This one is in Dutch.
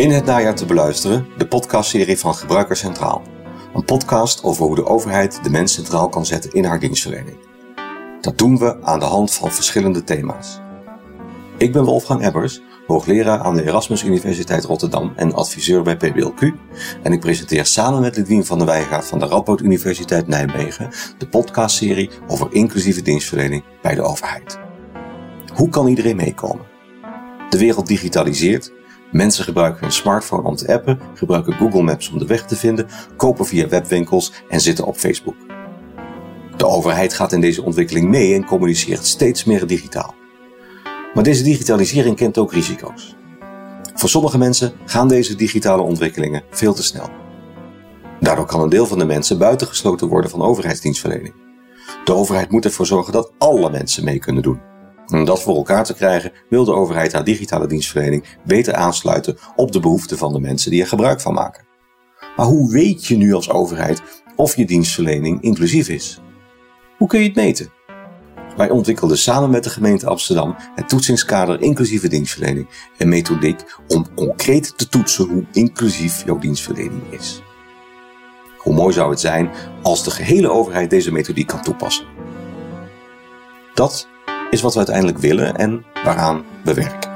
In het najaar te beluisteren de podcastserie van Gebruiker Centraal. Een podcast over hoe de overheid de mens centraal kan zetten in haar dienstverlening. Dat doen we aan de hand van verschillende thema's. Ik ben Wolfgang Ebbers, hoogleraar aan de Erasmus Universiteit Rotterdam en adviseur bij PBLQ. En ik presenteer samen met Ludwien van der Weijga van de Radboud Universiteit Nijmegen de podcastserie over inclusieve dienstverlening bij de overheid. Hoe kan iedereen meekomen? De wereld digitaliseert. Mensen gebruiken hun smartphone om te appen, gebruiken Google Maps om de weg te vinden, kopen via webwinkels en zitten op Facebook. De overheid gaat in deze ontwikkeling mee en communiceert steeds meer digitaal. Maar deze digitalisering kent ook risico's. Voor sommige mensen gaan deze digitale ontwikkelingen veel te snel. Daardoor kan een deel van de mensen buitengesloten worden van overheidsdienstverlening. De overheid moet ervoor zorgen dat alle mensen mee kunnen doen. Om dat voor elkaar te krijgen wil de overheid haar digitale dienstverlening beter aansluiten op de behoeften van de mensen die er gebruik van maken. Maar hoe weet je nu als overheid of je dienstverlening inclusief is? Hoe kun je het meten? Wij ontwikkelden samen met de gemeente Amsterdam het toetsingskader inclusieve dienstverlening en methodiek om concreet te toetsen hoe inclusief jouw dienstverlening is. Hoe mooi zou het zijn als de gehele overheid deze methodiek kan toepassen? Dat is wat we uiteindelijk willen en waaraan we werken.